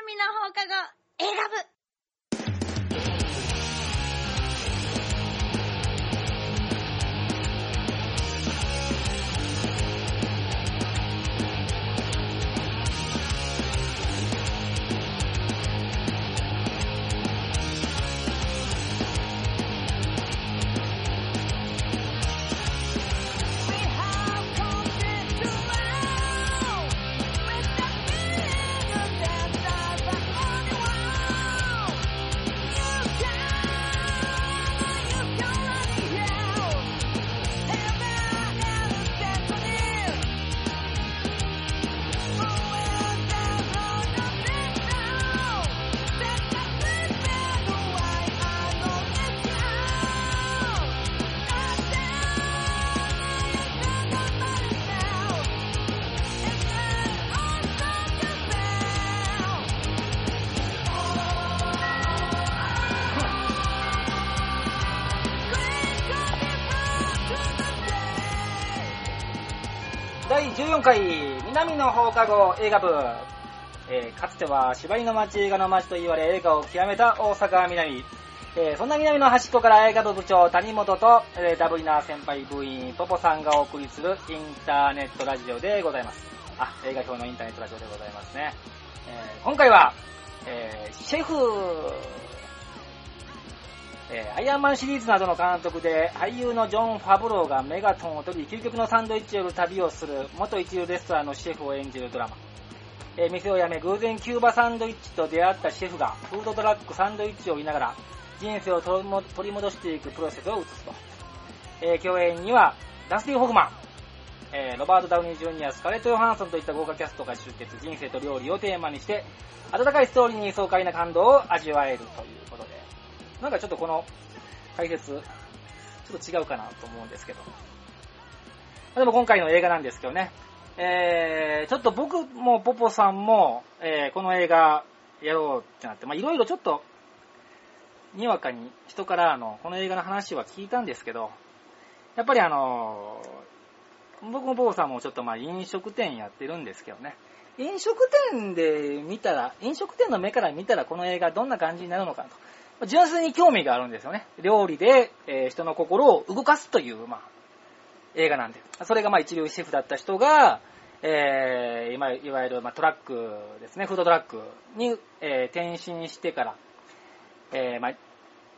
南の放課後選ぶ。第14回南の放課後映画部、えーかつては芝居の街映画の街と言われ映画を極めた大阪南、えーそんな南の端っこから映画部部長谷本と、えーダブリナー先輩部員ポポさんがお送りするインターネットラジオでございます。あ映画表のインターネットラジオでございますね、え今回は、えシェフえーアイアンマンシリーズなどの監督で俳優のジョン・ファブローがメガトンを取り究極のサンドイッチを売る旅をする元一流レストランのシェフを演じるドラマ、えー店を辞め偶然キューバサンドイッチと出会ったシェフがフードトラックサンドイッチを見ながら人生を取り戻していくプロセスを映すと、えー共演にはダスティン・ホフマン、えロバート・ダウニー・ジュニア、スカレット・ヨハンソンといった豪華キャストが集結、人生と料理をテーマにして、温かいストーリーに爽快な感動を味わえるという、なんかちょっとこの解説、ちょっと違うかなと思うんですけど。でも今回の映画なんですけどね、えー、ちょっと僕もポポさんも、えーこの映画やろうってなって、まあいろいろちょっと、にわかに人からあの、この映画の話は聞いたんですけど、やっぱりあの僕もポポさんもちょっとまあ飲食店やってるんですけどね、飲食店で見たら、飲食店の目から見たらこの映画どんな感じになるのかと。純粋に興味があるんですよね。料理で、え人の心を動かすという、まあ、映画なんで。それがまあ一流シェフだった人が、えー今いわゆる、まあ、トラックですね、フードトラックに、えー転身してから、えーまあ、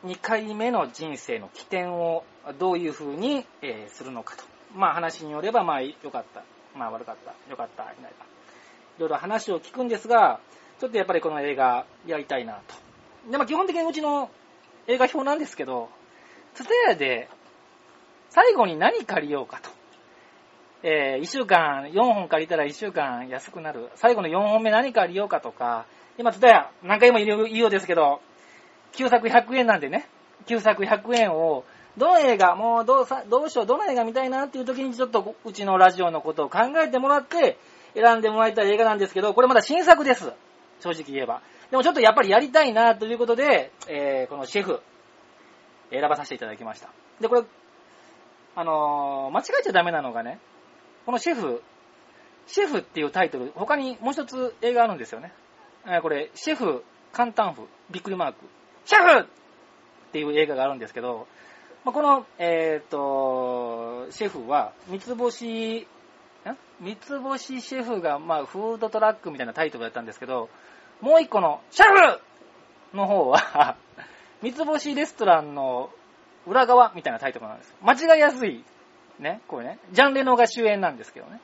2回目の人生の起点をどういう風に、えするのかと。まあ話によれば、まあ良かった、まあ悪かった、良かった、いろいろ話を聞くんですが、ちょっとやっぱりこの映画やりたいなと。で、まあ基本的にうちの映画表なんですけど、ツタヤで最後に何借りようかと。え1週間、4本借りたら1週間安くなる。最後の4本目何借りようかとか、今ツタヤ何回も言う言うようですけど、旧作100円なんでね、旧作100円を、どの映画、もうどうさどうしよう、どの映画見たいなっていう時にちょっとうちのラジオのことを考えてもらって、選んでもらいたい映画なんですけど、これまだ新作です。正直言えば。でもちょっとやっぱりやりたいなということで、えーこのシェフ、選ばさせていただきました。で、これ、あのー間違えちゃダメなのがね、このシェフ、シェフっていうタイトル、他にもう一つ映画あるんですよね。えーこれ、シェフ、簡単符、びっくりマーク、シェフっていう映画があるんですけど、まあ、この、えっ、と、シェフは、三つ星、三つ星シェフが、まあ、フードトラックみたいなタイトルだったんですけど、もう一個の、シェフルの方は、三つ星レストランの裏側みたいなタイトルなんです。間違いやすい。ね、これね。ジャンレノが主演なんですけどね。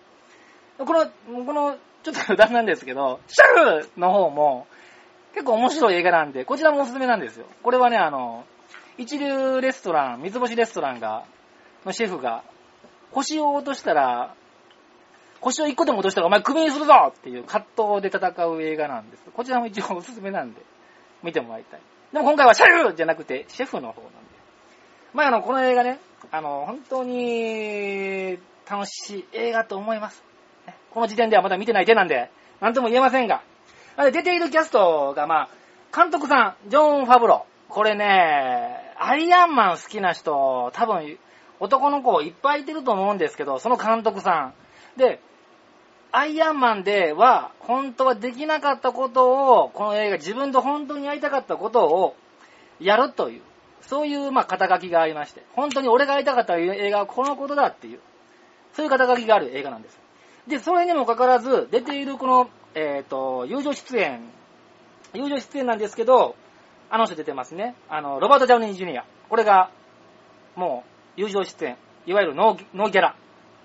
この、この、ちょっと余談なんですけど、シェフルの方も、結構面白い映画なんで、こちらもおすすめなんですよ。これはね、あの、一流レストラン、三つ星レストランが、のシェフが、腰を落としたら、腰を一個でも落としたらお前クビにするぞっていう葛藤で戦う映画なんです。こちらも一応おすすめなんで、見てもらいたい。でも今回はシェフじゃなくて、シェフの方なんで。まあ、あの、この映画ね、あの、本当に楽しい映画と思います。この時点ではまだ見てない手なんで、なんとも言えませんが。あれ出ているキャストが、まあ、監督さん、ジョン・ファブロ。これね、アイアンマン好きな人、多分、男の子いっぱいいてると思うんですけど、その監督さん。で、アイアンマンでは本当はできなかったことを、この映画自分と本当にやりたかったことをやるという、そういうまあ肩書きがありまして、本当に俺がやりたかった映画はこのことだっていう、そういう肩書きがある映画なんです。で、それにもかかわらず、出ているこの、えっ、と、友情出演、友情出演なんですけど、あの人出てますね。あの、ロバート・ジャウニー・ジュニア。これが、もう、友情出演、いわゆるノーギャラ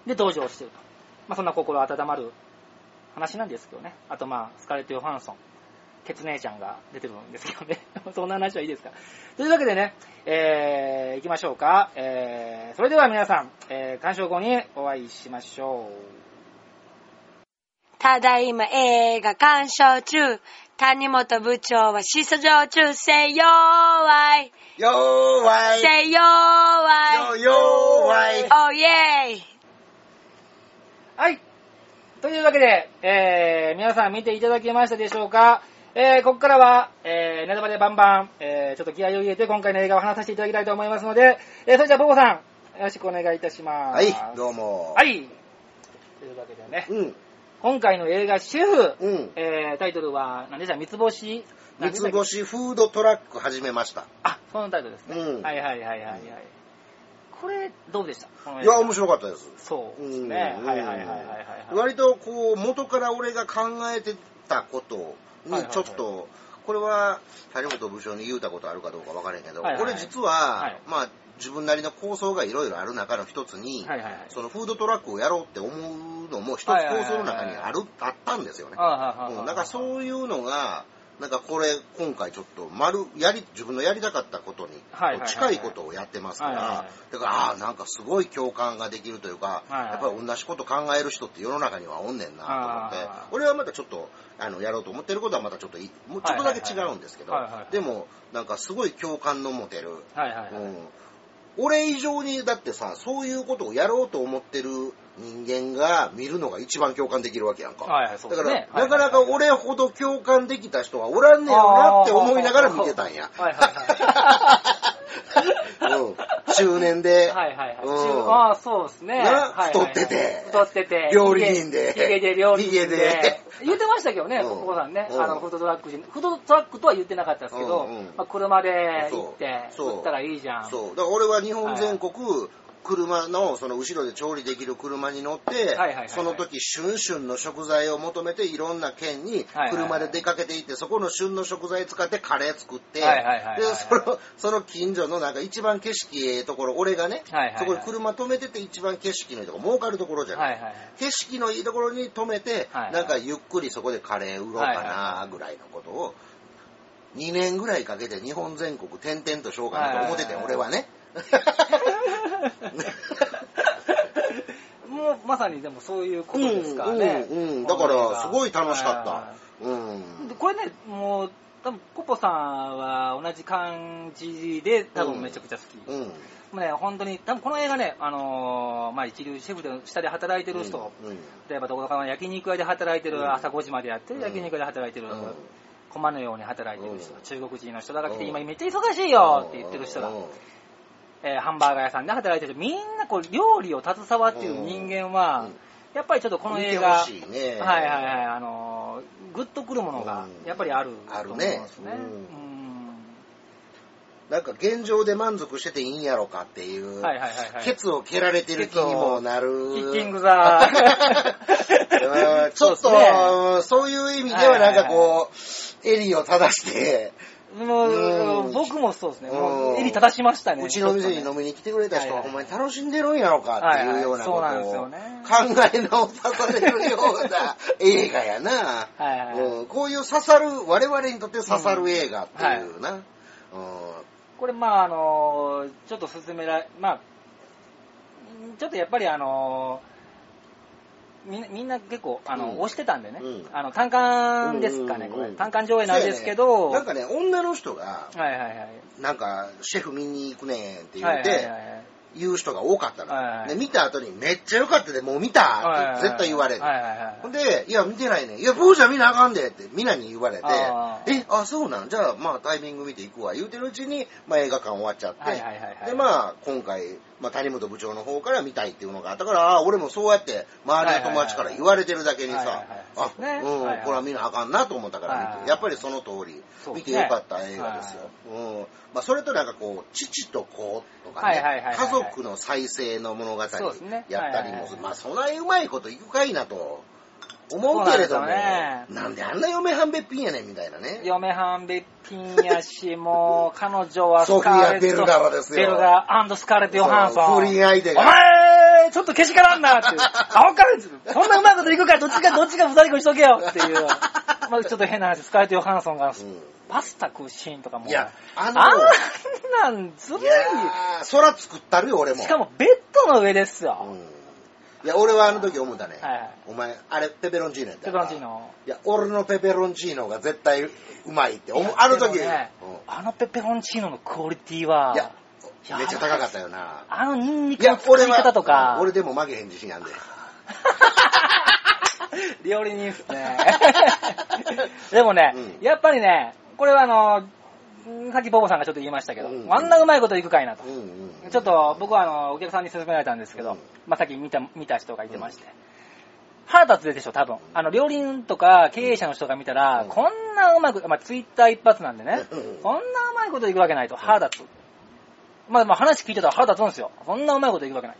で登場してると。まあ、そんな心温まる話なんですけどね。あと、まあ、スカーレット・ヨハンソン、ケツ姉ちゃんが出てるんですけどね。そんな話はいいですか？というわけでね、えー、行きましょうか。えー、それでは皆さん、えー、鑑賞後にお会いしましょう。ただいま映画鑑賞中。谷本部長は審査場中。せよーわい。よーわい。せよーわい。よよーわい。おイェーイ。はい。というわけで、えー、皆さん見ていただけましたでしょうか？えー、ここからは、えー、ネタバレバンバン、えー、ちょっと気合を入れて今回の映画を話させていただきたいと思いますので、えー、それじゃあ、ボボさん、よろしくお願いいたします。はい、どうも。はい。というわけでね、うん、今回の映画、シェフ、うん。えー、タイトルは、何でした？三つ星？三つ星フードトラック始めました。あ、そのタイトルですね。うんはいはいはいはいはい。これ、どうでした？いや、画面白かったです。そうですね。うんはいはいはいはいはいはい。割とこう、元から俺が考えてたことにちょっと、これは谷本部長に言うたことあるかどうか分からへんけど、はいはいはいこれ実は、はいまあ自分なりの構想がいろいろある中の一つに、はいはいはい。そのフードトラックをやろうって思うのも一つ構想の中にある、あったんですよね。だからそういうのが、なんかこれ、今回ちょっと丸、やり、自分のやりたかったことに近いことをやってますから、だから、ああー、なんかすごい共感ができるというか、やっぱり同じこと考える人って世の中にはおんねんなと思って俺はまたちょっと、あの、やろうと思ってることはまたちょっとい、もうちょっとだけ違うんですけどでも、なんかすごい共感の持てる、俺以上にだってさ、そういうことをやろうと思ってる人間が見るのが一番共感できるわけやんか。はいはいそうだから、ですねなかなか俺ほど共感できた人はおらんねやろなって思いながら見てたんや。はいはい うん。中年で、はい。はいはいはい。うんああ、そうですね。太ってて太ってて。料理人でヒゲで料理人ヒゲで 言ってましたけどね、うんここさんね。うんあの、フードトラック人。フードトラックとは言ってなかったですけどまあ車で行って、そったらいいじゃん。そう。だから俺は日本全国、車のその後ろで調理できる車に乗ってはいはいはいはい、その時旬々の食材を求めていろんな県に車で出かけていって、そこの旬の食材使ってカレー作って、ではいはいはいはい、その、その近所のなんか一番景色ええところ、俺がねはいはいはい、そこに車止めてて一番景色のいいところ、儲かるところじゃない？い。ははいはい。景色のいいところに止めて、はいはいなんかゆっくりそこでカレー売ろうかなはぐらいのことを、2年ぐらいかけて日本全国転々としようかなと思ってて、俺はね。もうまさにでもそういうことですからね。うんうんうん。だからすごい楽しかった。はうん。これね、もう、多分ポポさんは同じ感じで多分めちゃくちゃ好き。うん。もうね、本当に、多分この映画ね、あのーまあ一流シェフで下で働いてる人、うん。例えばどこかの焼肉屋で働いてる、うん。朝5時までやってる焼肉屋で働いてる、うん。駒のように働いてる人、うん。中国人の人らが来て、うん。今めっちゃ忙しいよって言ってる人ら、うんえーハンバーガー屋さんで働いてる。人、みんなこう料理を携わっている人間は、うん。やっぱりちょっとこの映画、ね。はいはいはい、あのー、グッとくるものがうん。やっぱりあるあるね。うん。なんか現状で満足してていいんやろかっていう、はいはいはいはい。ケツを蹴られてる気にもなる。キッキングザー。うん。ちょっと、そういう意味ではなんかこう、襟を正して、もう、うん。僕もそうですね。うん。もう、襟正しましたね。うちの店に飲みに来てくれた人ははい。はいほんまに楽しんでるんやろかっていうようなことをはいはい。そうなんですよね。考え直さされるような 映画やな。とはいはい。うん。こういう刺さる、我々にとって刺さる映画っていうな。うん。これ、まあ、あの、ちょっと進められ、まあ、ちょっとやっぱりあの、みんなみんな結構、あの、うん押してたんでねうん。あの、単館ですかね、これ。うんうんうん単館上映なんですけど、なんかね、女の人が、はいはいはい。なんか、シェフ見に行くねんって言はいって、はいはいはい言う人が多かったの。はいはいで、見た後にめっちゃ良かったで、もう見たって絶対言われる。はいはいはいほんで、いや、見てないねん。いや、ブーちゃん見なあかんでって、みんなに言われてあ、ーえ、あ、そうなん？じゃあ、まあ、タイミング見ていくわ。言うてるうちに、まあ、映画館終わっちゃって、はいはいはいはいで、まあ、今回、まあ、谷本部長の方から見たいっていうのがあったから、ああ、俺もそうやって、周りの友達から言われてるだけにさあ、そうん、これは見なあかんなと思ったから見て、やっぱりその通り、見てよかった映画ですよ。うん。まあ、それとなんかこう、父と子とかね家族の再生の物語やったりもする。まあ、そんなにうまいこといくかいなと思うけれども、なんであんな嫁はんべっぴんやねんみたいなね。嫁はんべっぴんやし、もう、彼女はソフィアベルガラですよベルガースカーレット・ヨハンソン。不倫相手がお前、ちょっとけしからんなって。あ、ほか そんなうまいこといくかどっちか、どっちか二人にしとけよっていう。まあちょっと変な話、スカーレット・ヨハンソンがうんパスタ食うシーンとかも。いや、ああんの、なんずるい。いやー、空作ったるよ、俺も。しかもベッドの上ですよ。うんいや、俺はあの時思ったね。はいはいお前、あれ、ペペロンチーノやったペペロンチーノ。いや、俺のペペロンチーノが絶対うまいって思う。あの時、でもねうんあのペペロンチーノのクオリティは、いや、めっちゃ高かったよな。あのニンニクの、作り方とか、俺でも負けへん自信あんで。料理人っすね。でもね、うんやっぱりね、これはあの、んさっきボボさんがちょっと言いましたけど、うんあんなうまいこといくかいなとう。んうん。ちょっと僕はあの、お客さんに勧められたんですけど、うんまあ、さっき見た、見た人がいてまして。腹立つでしょ、多分。あの、料理人とか経営者の人が見たら、うんこんなうまく、まあ、ツイッター一発なんでね、うんこんなうまいこといくわけないと、腹立つ。まあ、まあ話聞いてたら腹立つんですよ。そんなうまいこといくわけない。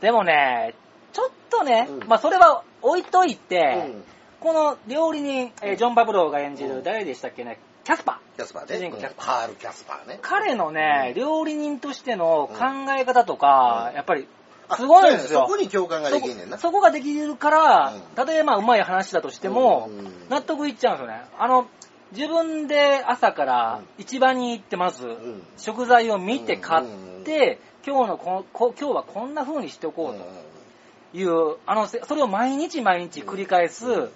でもね、ちょっとね、うんまあそれは置いといて、うんこの料理人、えージョン・ファブローが演じる、うん誰でしたっけね、キャスパー。キャスパーね。主人公キャスパー。カールキャスパーね。彼のね、うん。料理人としての考え方とか、うん。やっぱり、あすごいんですよ。そこに共感ができんねんな。そこができるから、うん。たとえまあうまい話だとしても、うん。納得いっちゃうんですよね。あの、自分で朝から市場に行ってまず、ん。食材を見て買って、今日のここ今日はこんな風にしておこうと。いう、あの、せそれを毎日毎日繰り返す、うん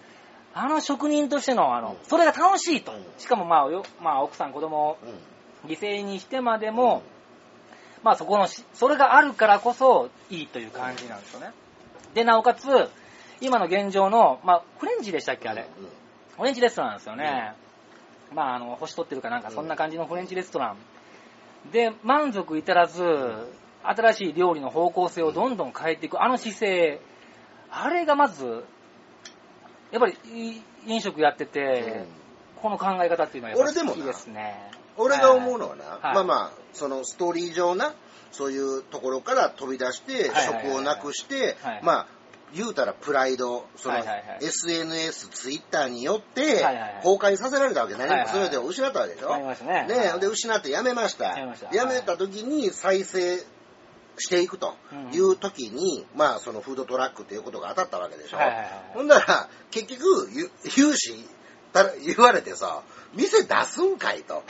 あの職人としての、あのうん、それが楽しいとうん。しかもまあ、よまあ、奥さん、子供を犠牲にしてまでも、まあそこのし、それがあるからこそいいという感じなんですよね。で、なおかつ、今の現状の、まあ、フレンチでしたっけ、あれ。フレンチレストランなんですよね。まあ、あの、星取ってるかなんか、そんな感じのフレンチレストラン。で、満足至らず、新しい料理の方向性をどんどん変えていく、あの姿勢、あれがまず、やっぱりい飲食やってて、この考え方っていうのはやっぱ好きですね。俺が思うのはな、はい。まあまあ、そのストーリー上な、そういうところから飛び出して、職をなくしてはい、まあ、言うたらプライド、その SNS、ツイッターによって崩壊させられたわけ、何もはいはいはい。全てを失ったわけでしょ。ね。ねで、失ってやめました。やめました。やめた時に再生していくという時に、まあそのフードトラックということが当たったわけでしょ。はいはいはいほんなら、結局、ゆ融資言われてさ、店出すんかいと。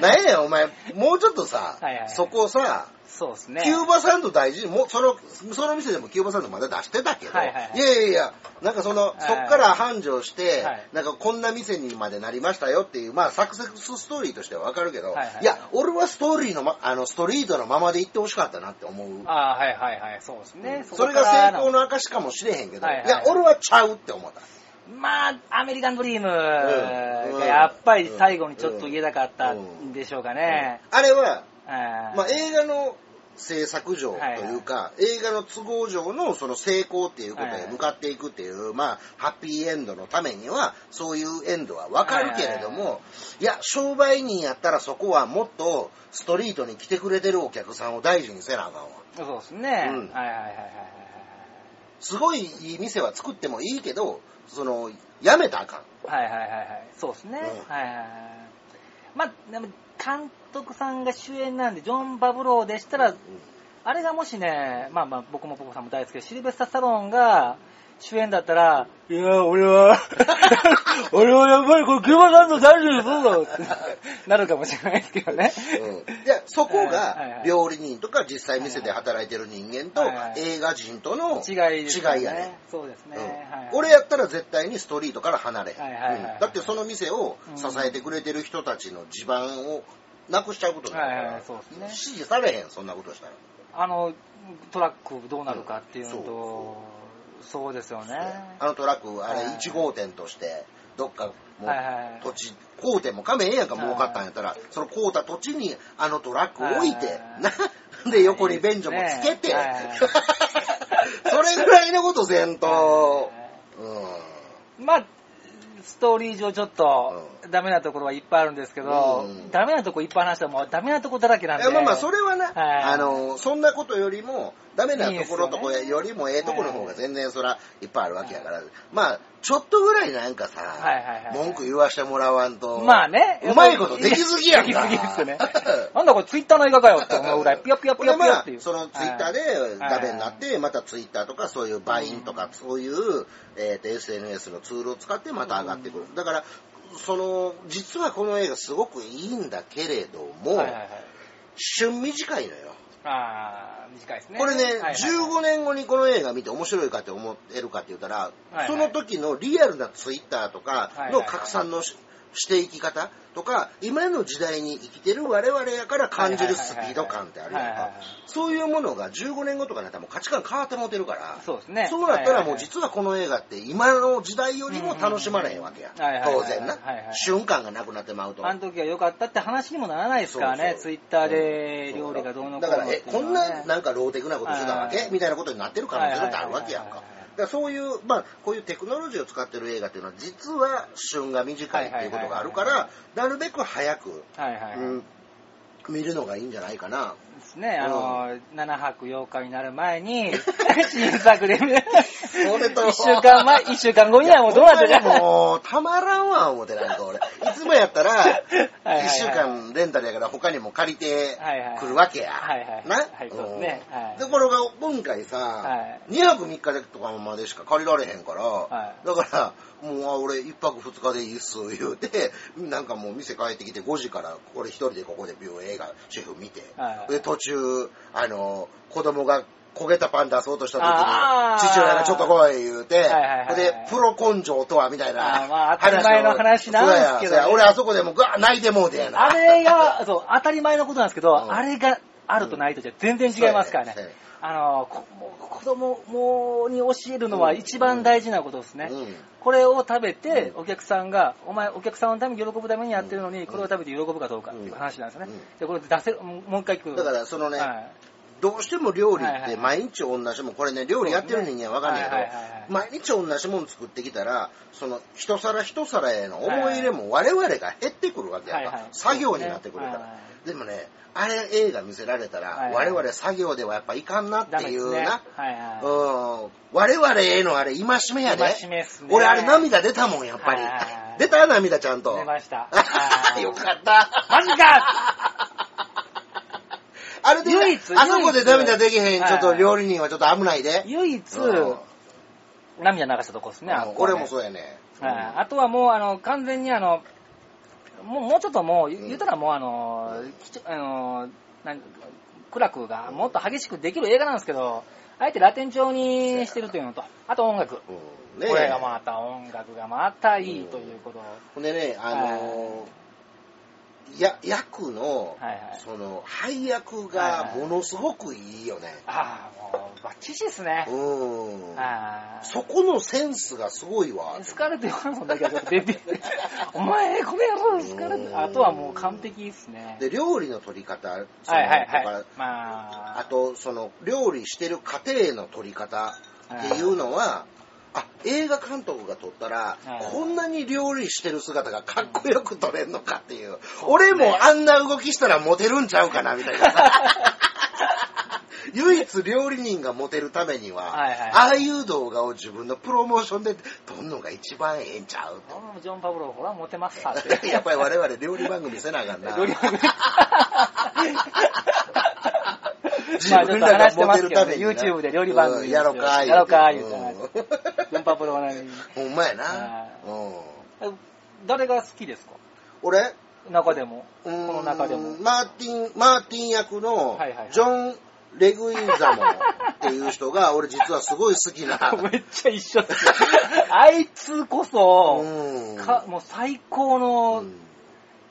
なんやお前、もうちょっとさ、はいはいはいそこさ、そうですね。キューバサンド大事に、もうその、その店でもキューバサンドまだ出してたけど、はいはいはいいやいやいや、なんかその、いそっから繁盛して、はいなんかこんな店にまでなりましたよっていう、まあサクセスストーリーとしてはわかるけど、はいはいはいいや、俺はストーリーの、ま、あの、ストリートのままで行ってほしかったなって思う。ああ、はいはいはい、そうですね。それが成功の証かもしれへんけど、はいはいいや、俺はちゃうって思った。まあ、アメリカンドリームうん。がやっぱり最後にちょっと言えなかったんでしょうかね。あれは、まあ、映画の制作上というか、映画の都合上のその成功っていうことへ向かっていくっていう、まあ、ハッピーエンドのためには、そういうエンドはわかるけれども、いや、商売人やったらそこはもっとストリートに来てくれてるお客さんを大事にせなあかんわ。そうですね。うん。はいはいはいはいすごいいい店は作ってもいいけど、その、やめたらあかん。はい。はいはいはいはい。そうですね。うんはいはいはい。まあ、でも監督さんが主演なんで、ジョン・バブローでしたら、あれがもしね、まあまあ僕もポコさんも大好きで、シルベスタ・スタローンが主演だったら、いや、俺は、俺はやっぱりこれ、キューバサンド大事にするぞ。ってなるかもしれないですけどね。うん、いやそこがはい料理人とか実際店で働いてる人間と映画人との違いやね。そうですね。俺やったら絶対にストリートから離れ。だってその店を支えてくれてる人たちの地盤をなくしちゃうことになるから、はいはいそうですね。支持されへんそんなことしたら。あのトラックどうなるかっていうのと、そうですよね。あのトラック、あれ1号店として、どっかもう土地、買うても亀ええやんか儲かったんやったら、その買うた土地にあのトラック置いて、なんで横に便所もつけて、それぐらいのことせんと、うん、まあ、ストーリー上ちょっとダメなところはいっぱいあるんですけど、うん、ダメなとこいっぱい話したらもうダメなとこだらけなんで。まあまあ、それはな、あの、そんなことよりも、ダメなところとこよりもええところの方が全然そらいっぱいあるわけやから、まあ、ちょっとぐらいなんかさ、文句言わしてもらわんと、まあね、うまいことできすぎやんか。できすぎですね。なんだこれツイッターの映画かよって思うぐらい、ピヤピヤピヤピヤっていう。そのツイッターでダメになって、またツイッターとかそういうバインとか、そういう、えっと SNS のツールを使ってまた上がってくる。だから、その、実はこの映画すごくいいんだけれども、旬短いのよ。ああ、短いですね。これね、はいはいはい、15年後にこの映画見て面白いかって思えるかって言ったら、はいはい、その時のリアルなツイッターとかの拡散のしていき方とか、今の時代に生きてる我々やから感じるスピード感ってあるやんか。そういうものが15年後とかになったらもう価値観変わってもてるから、そうですね。そうなったらもう実はこの映画って今の時代よりも楽しまれへんわけや。当然な。瞬間がなくなってまうと。あの時は良かったって話にもならないですからね、ツイッターで料理がどうのこうの。だから、え、こんななんかローテクなことしてたわけみたいなことになってる可能性だってあるわけやんか。だそういう、まあ、こういうテクノロジーを使ってる映画っていうのは、実は旬が短いっていうことがあるから、なるべく早く、はいはいはいうん、見るのがいいんじゃないかな。ですね、あの、うん、7泊8日になる前に、新作で、それと、1週間前、一週間後にはもうどうなってる？もう、たまらんわ、思ってなんか俺。いつもやったら、1週間レンタルやから他にも借りてくるわけや。はいはい。な、はいそうね。ところが、今回さ、はい、2泊3日でとかまでしか借りられへんから、はい、だから、もう俺1泊2日でいいっす言うて、なんかもう店帰ってきて5時からこれ一人でここで病映画、シェフ見て、はい、で途中、あの、子供が焦げたパン出そうとした時に、父親がちょっと来い言うて、で、プロ根性とはみたいな話まあ、当たり前の話なんですけど、ね、俺あそこでもガー泣いてもうてやな。あれが、そう、当たり前のことなんですけど、うん、あれがあるとないとじゃ全然違いますからね。あの、子供に教えるのは一番大事なことですね。うん、これを食べて、お客さんが、お前、お客さんのために喜ぶためにやってるのに、これを食べて喜ぶかどうかっていう話なんですね。で、これ出せ、もう一回聞く。だから、そのね、はいどうしても料理って毎日同じもん、これね、料理やってる人間はわかんないけど、毎日同じもん作ってきたら、その一皿一皿への思い入れも我々が減ってくるわけやんか。作業になってくるから。でもね、あれ映画見せられたら、我々作業ではやっぱいかんなっていうな。うん。我々へのあれ、戒めやで。俺あれ涙出たもん、やっぱり。出た涙ちゃんと。出ました。よかった。マジかあれで、唯一、あそこで涙できへん、ちょっと料理人はちょっと危ないで。唯一、涙流したとこですね、俺もそうやね。あとはもう、あの、完全にあの、もうもうちょっともう、言うたらもうあの、あの、苦楽がもっと激しくできる映画なんですけど、あえてラテン調にしてるというのと、あと音楽。ね、これがまた音楽がまたいいということ。ほんでね、あのーや役の、はいはい、その配役がものすごくいいよね。ああ、もうバッチシですね。うん。そこのセンスがすごいわ。スカレット・ヨハンソンだけはちょっと出て、お前、この野郎、スカレット。あとはもう完璧ですね。で、料理の取り方、はいはいはい、まあ、あと、その、料理してる過程の取り方っていうのは、あ映画監督が撮ったら、こんなに料理してる姿がかっこよく撮れんのかっていう、俺もあんな動きしたらモテるんちゃうかなみたいな。唯一料理人がモテるためには、はいはい、ああいう動画を自分のプロモーションで撮んのが一番ええんちゃうジョン・パブロー、ほら、モテますか？って。やっぱり我々料理番組せなあかんな。料理番組。自分らがモテるために、YouTube で料理番組やろかやろか言うて。ジョン・パブローなに。ほんまやな。誰が好きですか？俺？中でも。この中でも。マーティン、マーティン役の、ジョン、レグインザモンっていう人が、俺実はすごい好きな。めっちゃ一緒です。あいつこそ、かもう最高の、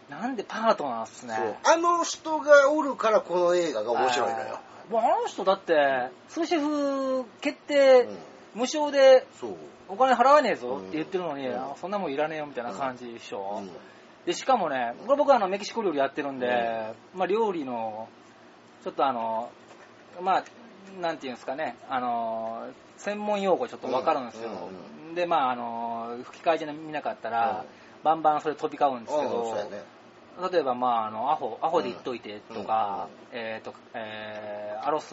なんでパートナーっすね。あの人がおるからこの映画が面白いのよ。もうあの人だって、スーシェフ決定、無償でそう。お金払わねえぞって言ってるのに、うん。あそんなもんいらねえよみたいな感じでしょ。うん。で、しかもね、これ僕はあのメキシコ料理やってるんで、まあ料理の、ちょっとあの、まあ、なんていうんですかね、あの、専門用語ちょっとわかるんですよ。うんで、まああの、吹き替えじゃ見なかったら、うん。バンバンそれ飛び交うんですけうんど、そうやね。例えば、まあ、あの、アホ、アホで言っといてとか、うん。えっ、と、えーアロス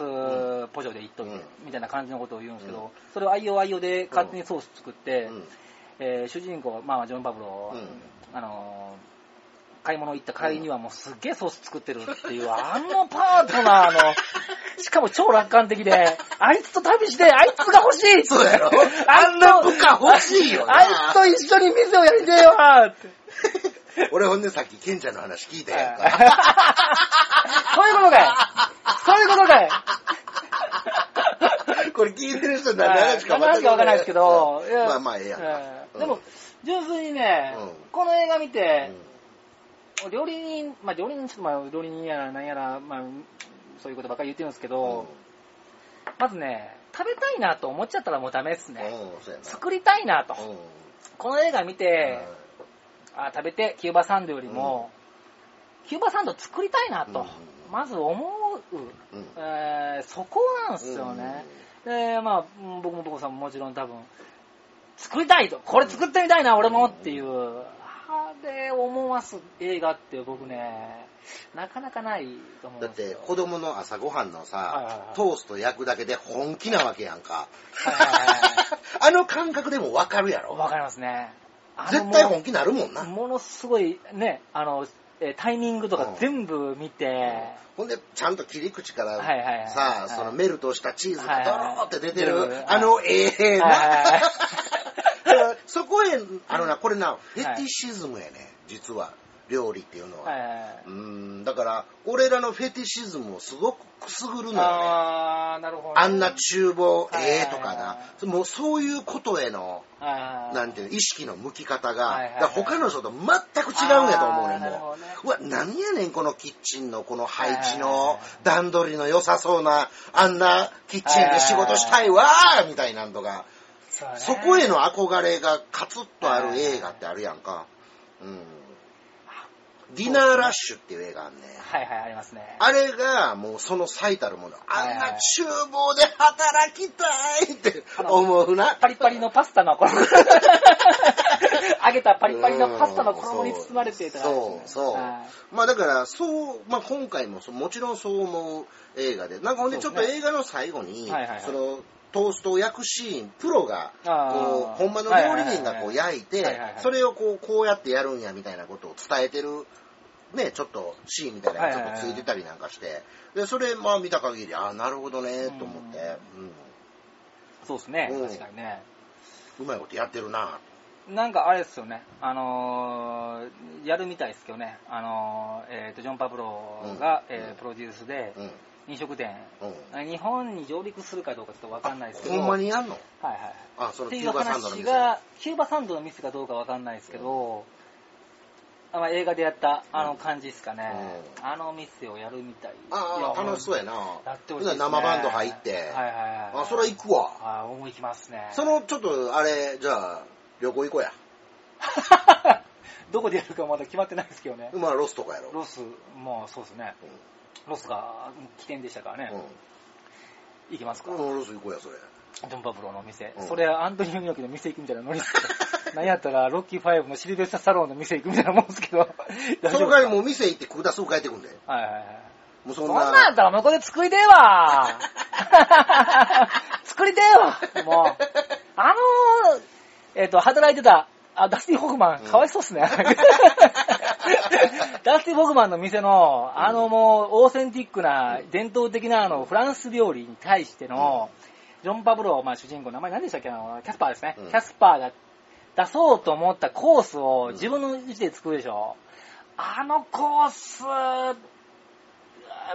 ポジョで言っといて、うん。みたいな感じのことを言うんですけど、うん。それを愛用愛用で勝手にソース作って、うん。えー主人公、まあ、ジョン・パブロ、うん。あのー買い物行った帰りにはもうすっげえソース作ってるっていう、あのパートナーの、しかも超楽観的で、あいつと旅して、あいつが欲しいそうやろああんな部下欲しいよな。あいつと一緒に店をやりてえわって。俺ほんでさっきケンちゃんの話聞いたやんか。そういうことかい。そういうことかい。これ聞いてる人何の話か何の話かわかんないですけど、いや。まあまあええやんか。でも、純粋にね、うん。この映画見てう、ん。料理人、まあ料理人、ちょっとまあ料理人やら何やら、まあそういうことばっかり言ってるんですけど、まずね、食べたいなと思っちゃったらもうダメですうんね。うんそうやな。作りたいなと。うん。この映画見て、あ食べてキューバサンドよりも、キューバサンド作りたいなと、うん。まず思う、うん。えーそこなんですよね。で、まあ、うん僕も僕さんももちろん多分、作りたいと、これ作ってみたいな、俺もっていう、あれ思わす映画って僕ね、なかなかないと思うんだっ。て子供の朝ごはんのはいはいはさい。トースト焼くだけで本気なわけやんか。はいはいはい。あの感覚でもわかるやろ。わかりますね。絶対本気なるもんな。ものすごいね、あの、えータイミングとか全部見て、ほんでちゃんと切り口からはいはいはい。さはい。あそのメルトしたチーズがドローって出てるはいはいはいあのええはいはいはい。なそこへあのなこれなフェティシズムやね実は料理っていうのは。はいはいはい。うん。だから俺らのフェティシズムをすごくくすぐるのよね。あー、なるほどね。あんな厨房はいええとかな。もうそういうことへのなんていうの意識の向き方が、はいはい他の人と全く違うんやと思うねもう。うわ、何やねん、このキッチンのこの配置はいはいのはい。段取りの良さそうな、あんなキッチンで仕事したいわーみたいなんとか、そそこへの憧れがカツッとある映画ってあるやんか。うん。ディナーラッシュっていう映画あんねん。はいはい、ありますね。あれがもうその最たるもの。あんな厨房で働きたいって思うな。パリパリのパスタの衣。揚げたパリパリのパスタの衣に包まれていたそうそうはいまあだからそう、まあ今回ももちろんそう思う映画でなんかほんでちょっと映画の最後に、そのトーストを焼くシーンプロがこうほんまの料理人がこう焼いてそれをこうこうやってやるんやみたいなことを伝えてるねちょっとシーンみたいなのがちょっとついてたりなんかして。でそれまあ見た限りああなるほどねと思って、そうですね、うん。確かにね。うん、うまいことやってるな。なんかあれですよね、あのーやるみたいですけどね、あのーえーとジョン・パブロが、うん。えープロデュースでうん飲食店、うん。日本に上陸するかどうかちょっとわかんないですけど、ほんまにやんの？はいはい。あそのキューバサンドの店。話が、キューバサンドの店かどうかわかんないですけど、あまあ、映画でやったあの感じですかね、うあの店をやるみたい。ああ楽しそうやな。やってほしいね。生バンド入って、はいはいはい。あそれは行くわ。ああ、もう行きますね。そのちょっとあれじゃあ旅行行こうや。どこでやるかまだ決まってないですけどね。まあロスとかやろ。ロス、もうそうですね。ロスが起点でしたからね。うん行きますか。うん、ロス行こうやそれジョン・ファブローの店。うんそれ、アントニオ猪木の店行くみたいなノリですけど。なんやったら、ロッキー5のシルベスタ・スタローンの店行くみたいなもんですけど。その代わりもう店行って食うたすぐ帰ってくんではいはいはい。もうそんそんなんやなったら向こうで作りてえわ 作りてえわもう。あのー、えっ、と、働いてた、あ、ダスティン・ホフマン、うんかわいそうっすね。ダスティン・ホフマンの店の、あのもう、オーセンティックな、伝統的なあの、フランス料理に対しての、ジョン・パブロ、まあ主人公、名前何でしたっけなキャスパーですね。うんキャスパーが出そうと思ったコースを自分のうちで作るでしょ。あのコース、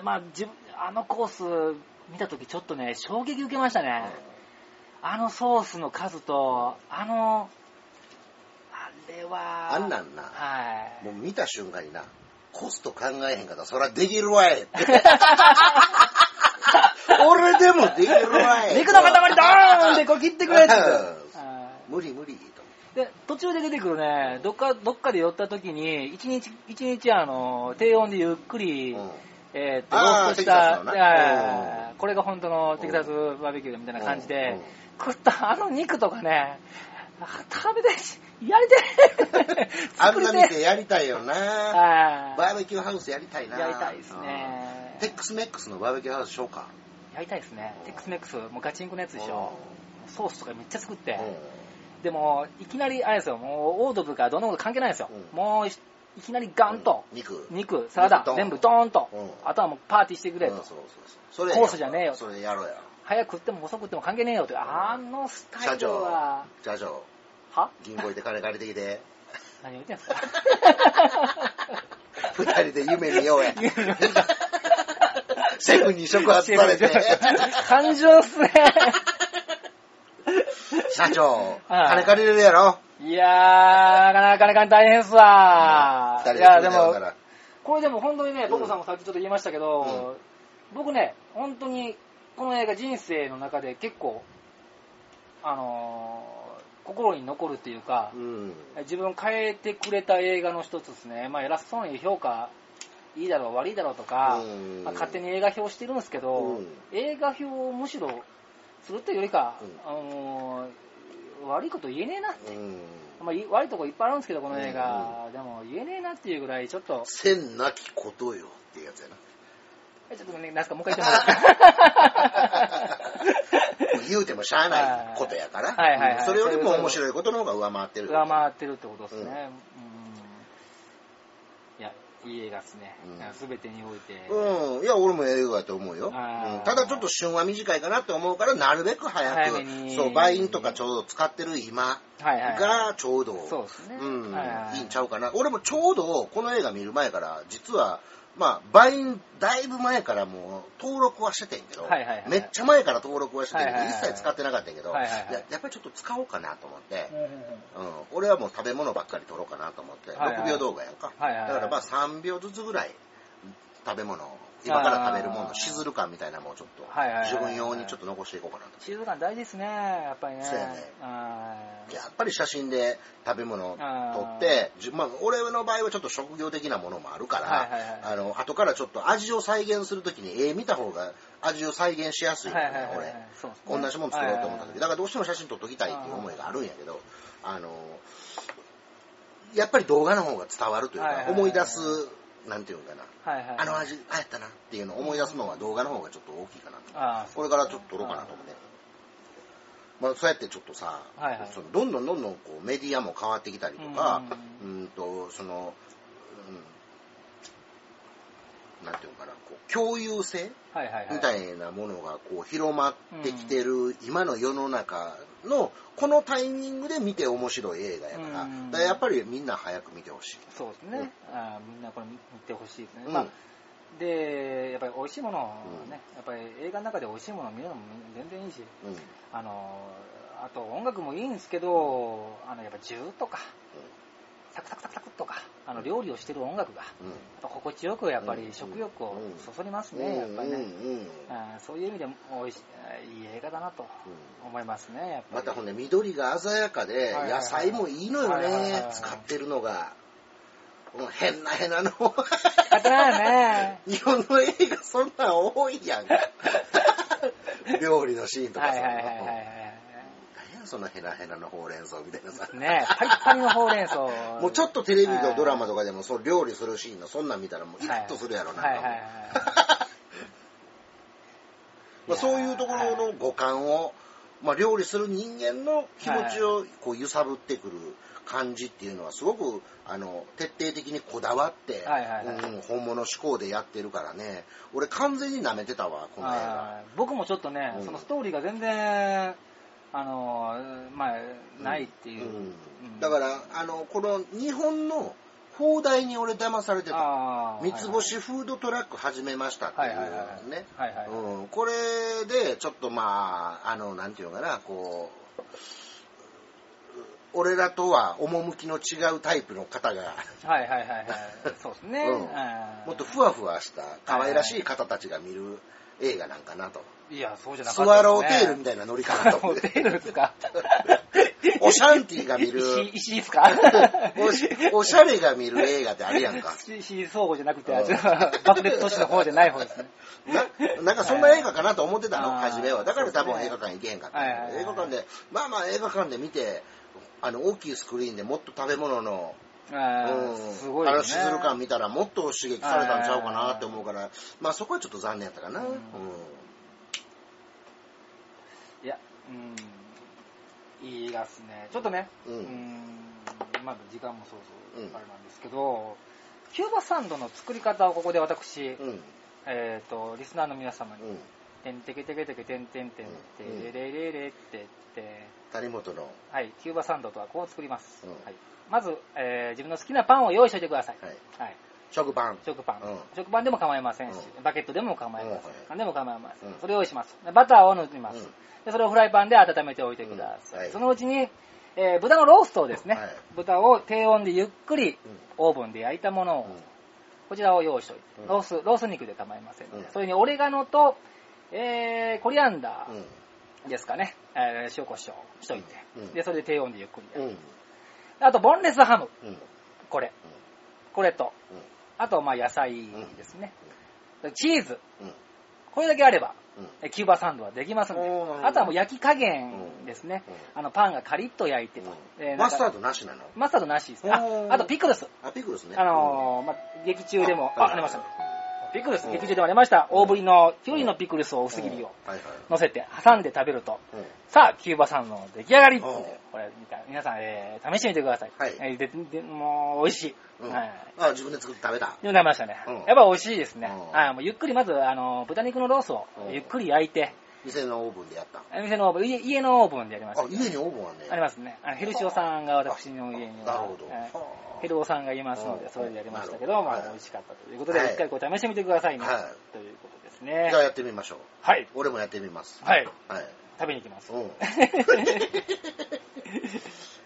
まあ、自分あのコース見たときちょっとね、衝撃受けましたね。あのソースの数と、あの、あれは、あんなんな。はい。もう見た瞬間になコスト考えへんかったらそらできるわい。っ て俺でもできるわい。肉の塊ドーンってこう切ってくれって無理無理と。ーで、途中で出てくるね、どっか、どっかで寄った時に、一日、一日あの、低温でゆっくり、うん。えーっと、ロあーーストした、これが本当のテキサスバーベキューみたいな感じで、食ったあの肉とかね、あ食べたいし、やりたいあんな店やりたいよな。バーベキューハウスやりたいな。やりたいですねうんテックスメックスのバーベキューハウスしようか。やりたいですね。テックスメックス、もうガチンコのやつでしょ。ソースとかめっちゃ作って。うでも、いきなり、あれですよ、もう、オードブルとかそんなこと関係ないですよ。うんもうい、いきなりガンと、ん肉。肉、サラダ全部ドーンと、うんあとはもうパーティーしてくれと。うんそうそうそう。コースじゃねえよそれやろうや。早く食っても遅く食っても関係ねえよって。あのスタイル社長は、、社長、は？銀行行って金借りてきて、何言ってんすか 二人で夢見ようや。シェフに触発されて、感情っすね。社長、はい。金借りれるやろ？いやー、なかなか大変っすわ。いや、二人ででもこれでも本当にね、うん。ボコさんもさっきちょっと言いましたけど、僕ね、本当にこの映画人生の中で結構、あのー心に残るっていうかう、ん。自分を変えてくれた映画の一つですね。まあ偉そうに評価いいだろう悪いだろうとか、うんまあ、勝手に映画表してるんですけど、うん映画表をむしろするというよりか、うんあのー悪いこと言えねえなうん。まあ、い悪いとこいっぱいあるんですけど、この映画。でも、言えねえなっていうぐらい、ちょっと、せんなきことよっていうやつやな。えちょっとね、なんすか、もう一回言ってもらって 言うてもしゃあないことやから、はいはいはいうんそれよりも面白いことの方が上回ってる。上回ってるってことですね。うん。いや、いい映画ですねうん。すべてにおいて。うん。いや、俺も映画やと思うよ。うんただちょっと旬は短いかなって思うから、なるべく早早くそう、バインとかちょうど使ってる今はいはい。がちょうど、そうですねうん、はいはいいいんちゃうかな。俺もちょうどこの映画見る前から、実は、まあ、バイン、だいぶ前からもう登録はしててんけど、はいはいはいめっちゃ前から登録はしててんけど、はいはいはい一切使ってなかったんやけど、はいはいはい。ややっぱりちょっと使おうかなと思って、うん、俺はもう食べ物ばっかり撮ろうかなと思って、はいはい6秒動画やんか。はいはいはいだからまあ3秒ずつぐらい食べ物を、今から食べるもののしずる感みたいなのもちょっと自分用にちょっと残していこうかなと。静かに大事ですね、やっぱりね。そうやね。やっぱり写真で食べ物を撮って、じまあ、俺の場合はちょっと職業的なものもあるから、あの、後からちょっと味を再現するときに絵見た方が味を再現しやすい。同じもの作ろうと思った時、はい。はいはいだからどうしても写真撮っときたいっていう思いがあるんやけど、あの、やっぱり動画の方が伝わるというか、思い出す、なんていうのかな、はいはい。あの味、あやったなっていうのを思い出すのは動画の方がちょっと大きいかなと。これからちょっと撮ろうかなと思って。まあ、そうやってちょっとさ、はいはいそのどんどんどんどんこうメディアも変わってきたりとか、ううんんと、その、うん、なんていうのかな、こう共有性はいはいはい。みたいなものがこう広まってきてる今の世の中のこのタイミングで見て面白い映画やから、うん。だからやっぱりみんな早く見てほしい。そうですね。あーみんなこれ見てほしいですね。うん。まあで、やっぱり美味しいものをね、やっぱり映画の中で美味しいものを見るのも全然いいし、うん。あの、あと音楽もいいんですけど、あの、やっぱ銃とか、サクサクサクサクとか、あの、料理をしてる音楽が、やうん。っぱ心地よくやっぱりうん。食欲をうん。そそりますうん。ね、やっぱりね。うん。そういう意味でも美味しいいい映画だなと。思いますね、やっぱり。またほんで緑が鮮やかで野菜もいいのよね使ってるのが。もう変な変なのあとなんね。日本の映画そんなん多いやん。料理のシーンとかさ。はいはいはいはいはい。そのヘナヘナのほうれん草みたいなさ。ねパリッパリのほうれん草。もうちょっとテレビとドラマとかでもそう料理するシーンのそんなん見たらもうイラッとするやろな、はいはいはい まあ、そういうところの五感を、まあ、料理する人間の気持ちをこう揺さぶってくる感じっていうのはすごくあの徹底的にこだわって、うん本物志向でやってるからね。俺完全に舐めてたわこの映画。僕もちょっとね、うん。そのストーリーが全然、あのー、まあ、ないっていう。うん。うん。だからあのこの日本の放題に俺騙されてた。三つ星フードトラック始めましたっていうね。これでちょっとまああのなんていうのかなこう俺らとは趣の違うタイプの方が。はいはいはいはい。そうですね。うん。もっとふわふわした可愛らしい方たちが見る映画なんかなと。いや、そうじゃなスかったね。ワローテールみたいなノリかなと思って。スワローテールですか？おシャンティが見る、石、石ですか？おしおしゃれが見る映画ってあるやんか。石相互じゃなくて、爆裂都市の方じゃない方ですね。ななんかそんな映画かなと思ってたの、はい初めは。だから多分映画館行けへんかった、映画館で、まあまあ映画館で見て、あの、大きいスクリーンでもっと食べ物の、あーうんすごいですね。あのシズル感見たらもっと刺激されたんちゃうかなって思うから、まあそこはちょっと残念やったかな。うんうんいや、うん、いい映画っすね。ちょっとね、うんんまだ時間もそうそううんあれなんですけど、キューバサンドの作り方をここで私、うん。えっ、と、リスナーの皆様に、うん。てけてけてけてんてんてんてうんれれれれって言って、谷本の、はい、キューバサンドとはこう作ります。うんはい、まず、えー自分の好きなパンを用意しておいてください。はい。はい、食パン。食パン、うん。食パンでも構いませんし、うバケットでも構いません、うん何でも構いません、うん。それを用意します。でバターを塗ります、それをフライパンで温めておいてください、そのうちに、えー豚のローストをですね、はい。豚を低温でゆっくりうん。オーブンで焼いたものを、うん。こちらを用意しておいて、うん。ロースロース肉で構いませんそれにオレガノと、えーコリアンダうん。ーですかね、えー塩コショウしといて、うん。でそれで低温でゆっくり焼いて、うん。あとボンレスハム。うん。これ。これと。うん。あとまあ野菜ですね、チーズ。うん。これだけあればキューバサンドはできますので。あとはもう焼き加減ですね、うん。あのパンがカリッと焼いてと、マスタードなしなの？マスタードなしです。ねああとピクルス。あ、ピクルスね。あのーまあ、劇中でもああありました。ねピクルスうん劇中でもありました。大ぶりのキュウリのピクルスを薄切りを。乗せて挟んで食べると。うん。さあキューバサンドの出来上がり。うん。これ皆さん、えー試してみてください、はい。えーででもう美味しい、うん。はい。あ、自分で作って食べた。でも食べましたね、うん。やっぱ美味しいですね、うん。はい。もうゆっくりまずあの豚肉のロースをうん。ゆっくり焼いて、店のオーブンでやった。店のオーブン、家家のオーブンでやりました。あ、。家にオーブンあんね。ありますね。あのヘルシオさんが私の家には、なるほどヘルオさんがいますので、うんそれでやりましたけど、まあ美味しかったということで、はい一回こう試してみてくださいね。はいということですねじゃ。あやってみましょう。はい。俺もやってみます。はい。はい。食べに行きます。うん。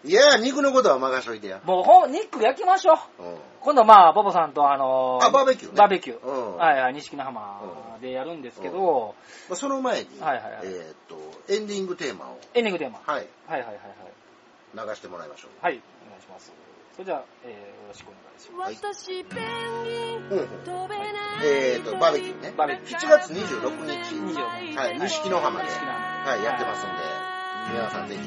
いや、肉のことは任しといてや。もうほん、肉焼きましょう。うん。今度まあ、ボボさんとあのあバーベキューねバーベキュー。うんはいはい、錦の浜でやるんですけど、まあその前に、はいはいはいえーっと、エンディングテーマを、エンディングテーマ。はい、はいはいはいはい。流してもらいましょう。はい、お願いします。それじゃあ、えーよろしくお願いします。私ペンギンうんうん。飛べないえーっと、バーベキューね。バーベキュー。7月26日、26日はい、錦の浜で、錦の浜。はい、やってますんで、皆さんぜひ、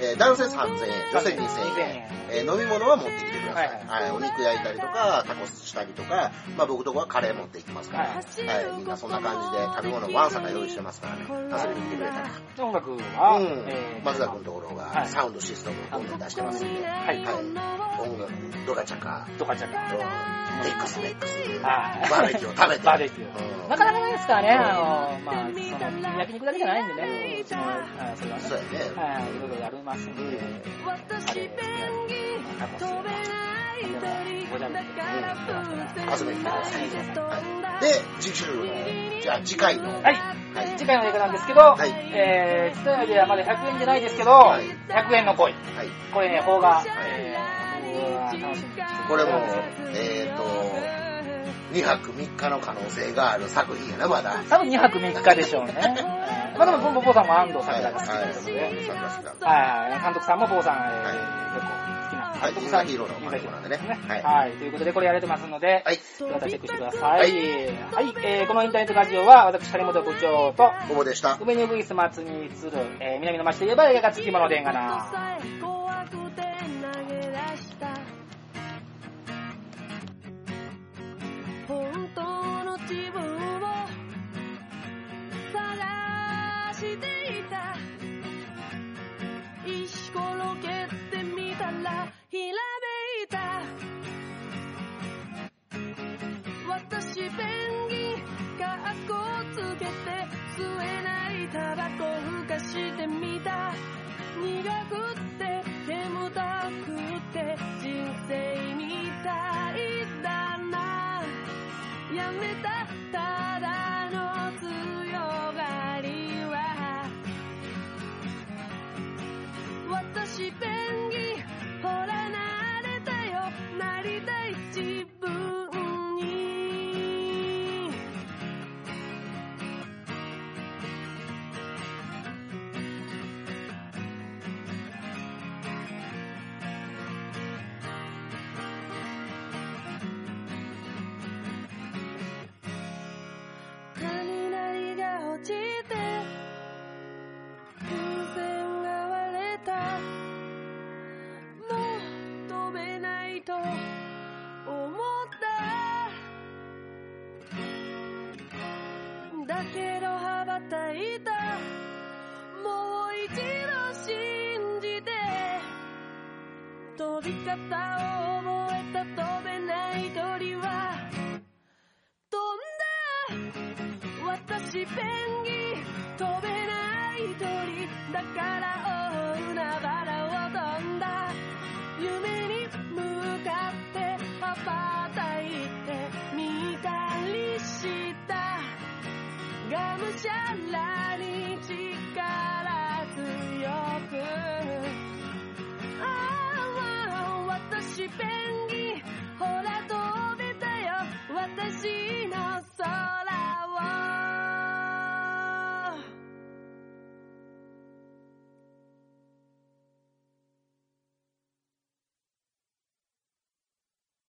えー男性3000円、女性2000円、えー飲み物は持ってきてください。はいはい、お肉焼いたりとか、タコスしたりとか、まあ僕とこはカレー持っていきますから、ははい、みんなそんな感じで食べ物ワンサカ用意してますからね、遊びに来てくれたら。楽は、うん。えー松田君のところがはい。サウンドシステムを今度出してますんで、はい。はい、音楽、ドガチャカ、とかちゃか。メックスメックス、はい。バーベキューを食べて、バーベキュー。うん。なかなかないですからね、あの、まあ、その、焼肉だけじゃないんでね、うちも、はい、それはね、そうやね。はい、いろいろやりますんで、うん。私ペンギンタコス飛べないでもごちゃごちゃから遊びに来てください。はい、で、次週の、じゃあ次回の、はい、はい。次回の映画なんですけど、はい。えー、伝えではまだ100円じゃないですけど、はい。100円の恋。はい、これね、邦画、えー、これも、えっ、と、2泊3日の可能性がある作品やな、まだ。多分2泊3日でしょうね。まあでも、ボンさんも安藤サクラが好きとい。うことで、はい、監督さんも坊さん、えーはい。結構はい。監督さん、銀座ヒーローの監督なんでね。は、はい。いということでこれやれてますので、はい、またチェックしてください。ははい。い、えーこのインターネットラジオは私、谷本部長と、ここでした。梅にウグイス松に移る、えー南の町といえば映画がつきものでんがな。たもう止べないと思っただけど羽ばたいたもう一度信じて。飛び方を覚えた飛べない鳥は飛んだ私べ